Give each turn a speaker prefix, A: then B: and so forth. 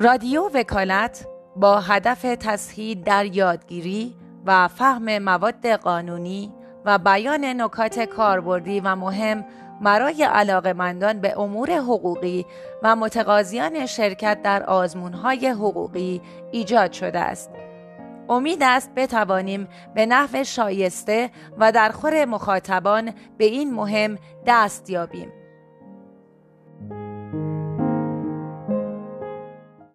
A: رادیو وکالت با هدف تسهیل در یادگیری و فهم مواد قانونی و بیان نکات کاربردی و مهم برای علاقمندان به امور حقوقی و متقاضیان شرکت در آزمونهای حقوقی ایجاد شده است. امید است بتوانیم به نحو شایسته و در خور مخاطبان به این مهم دست یابیم.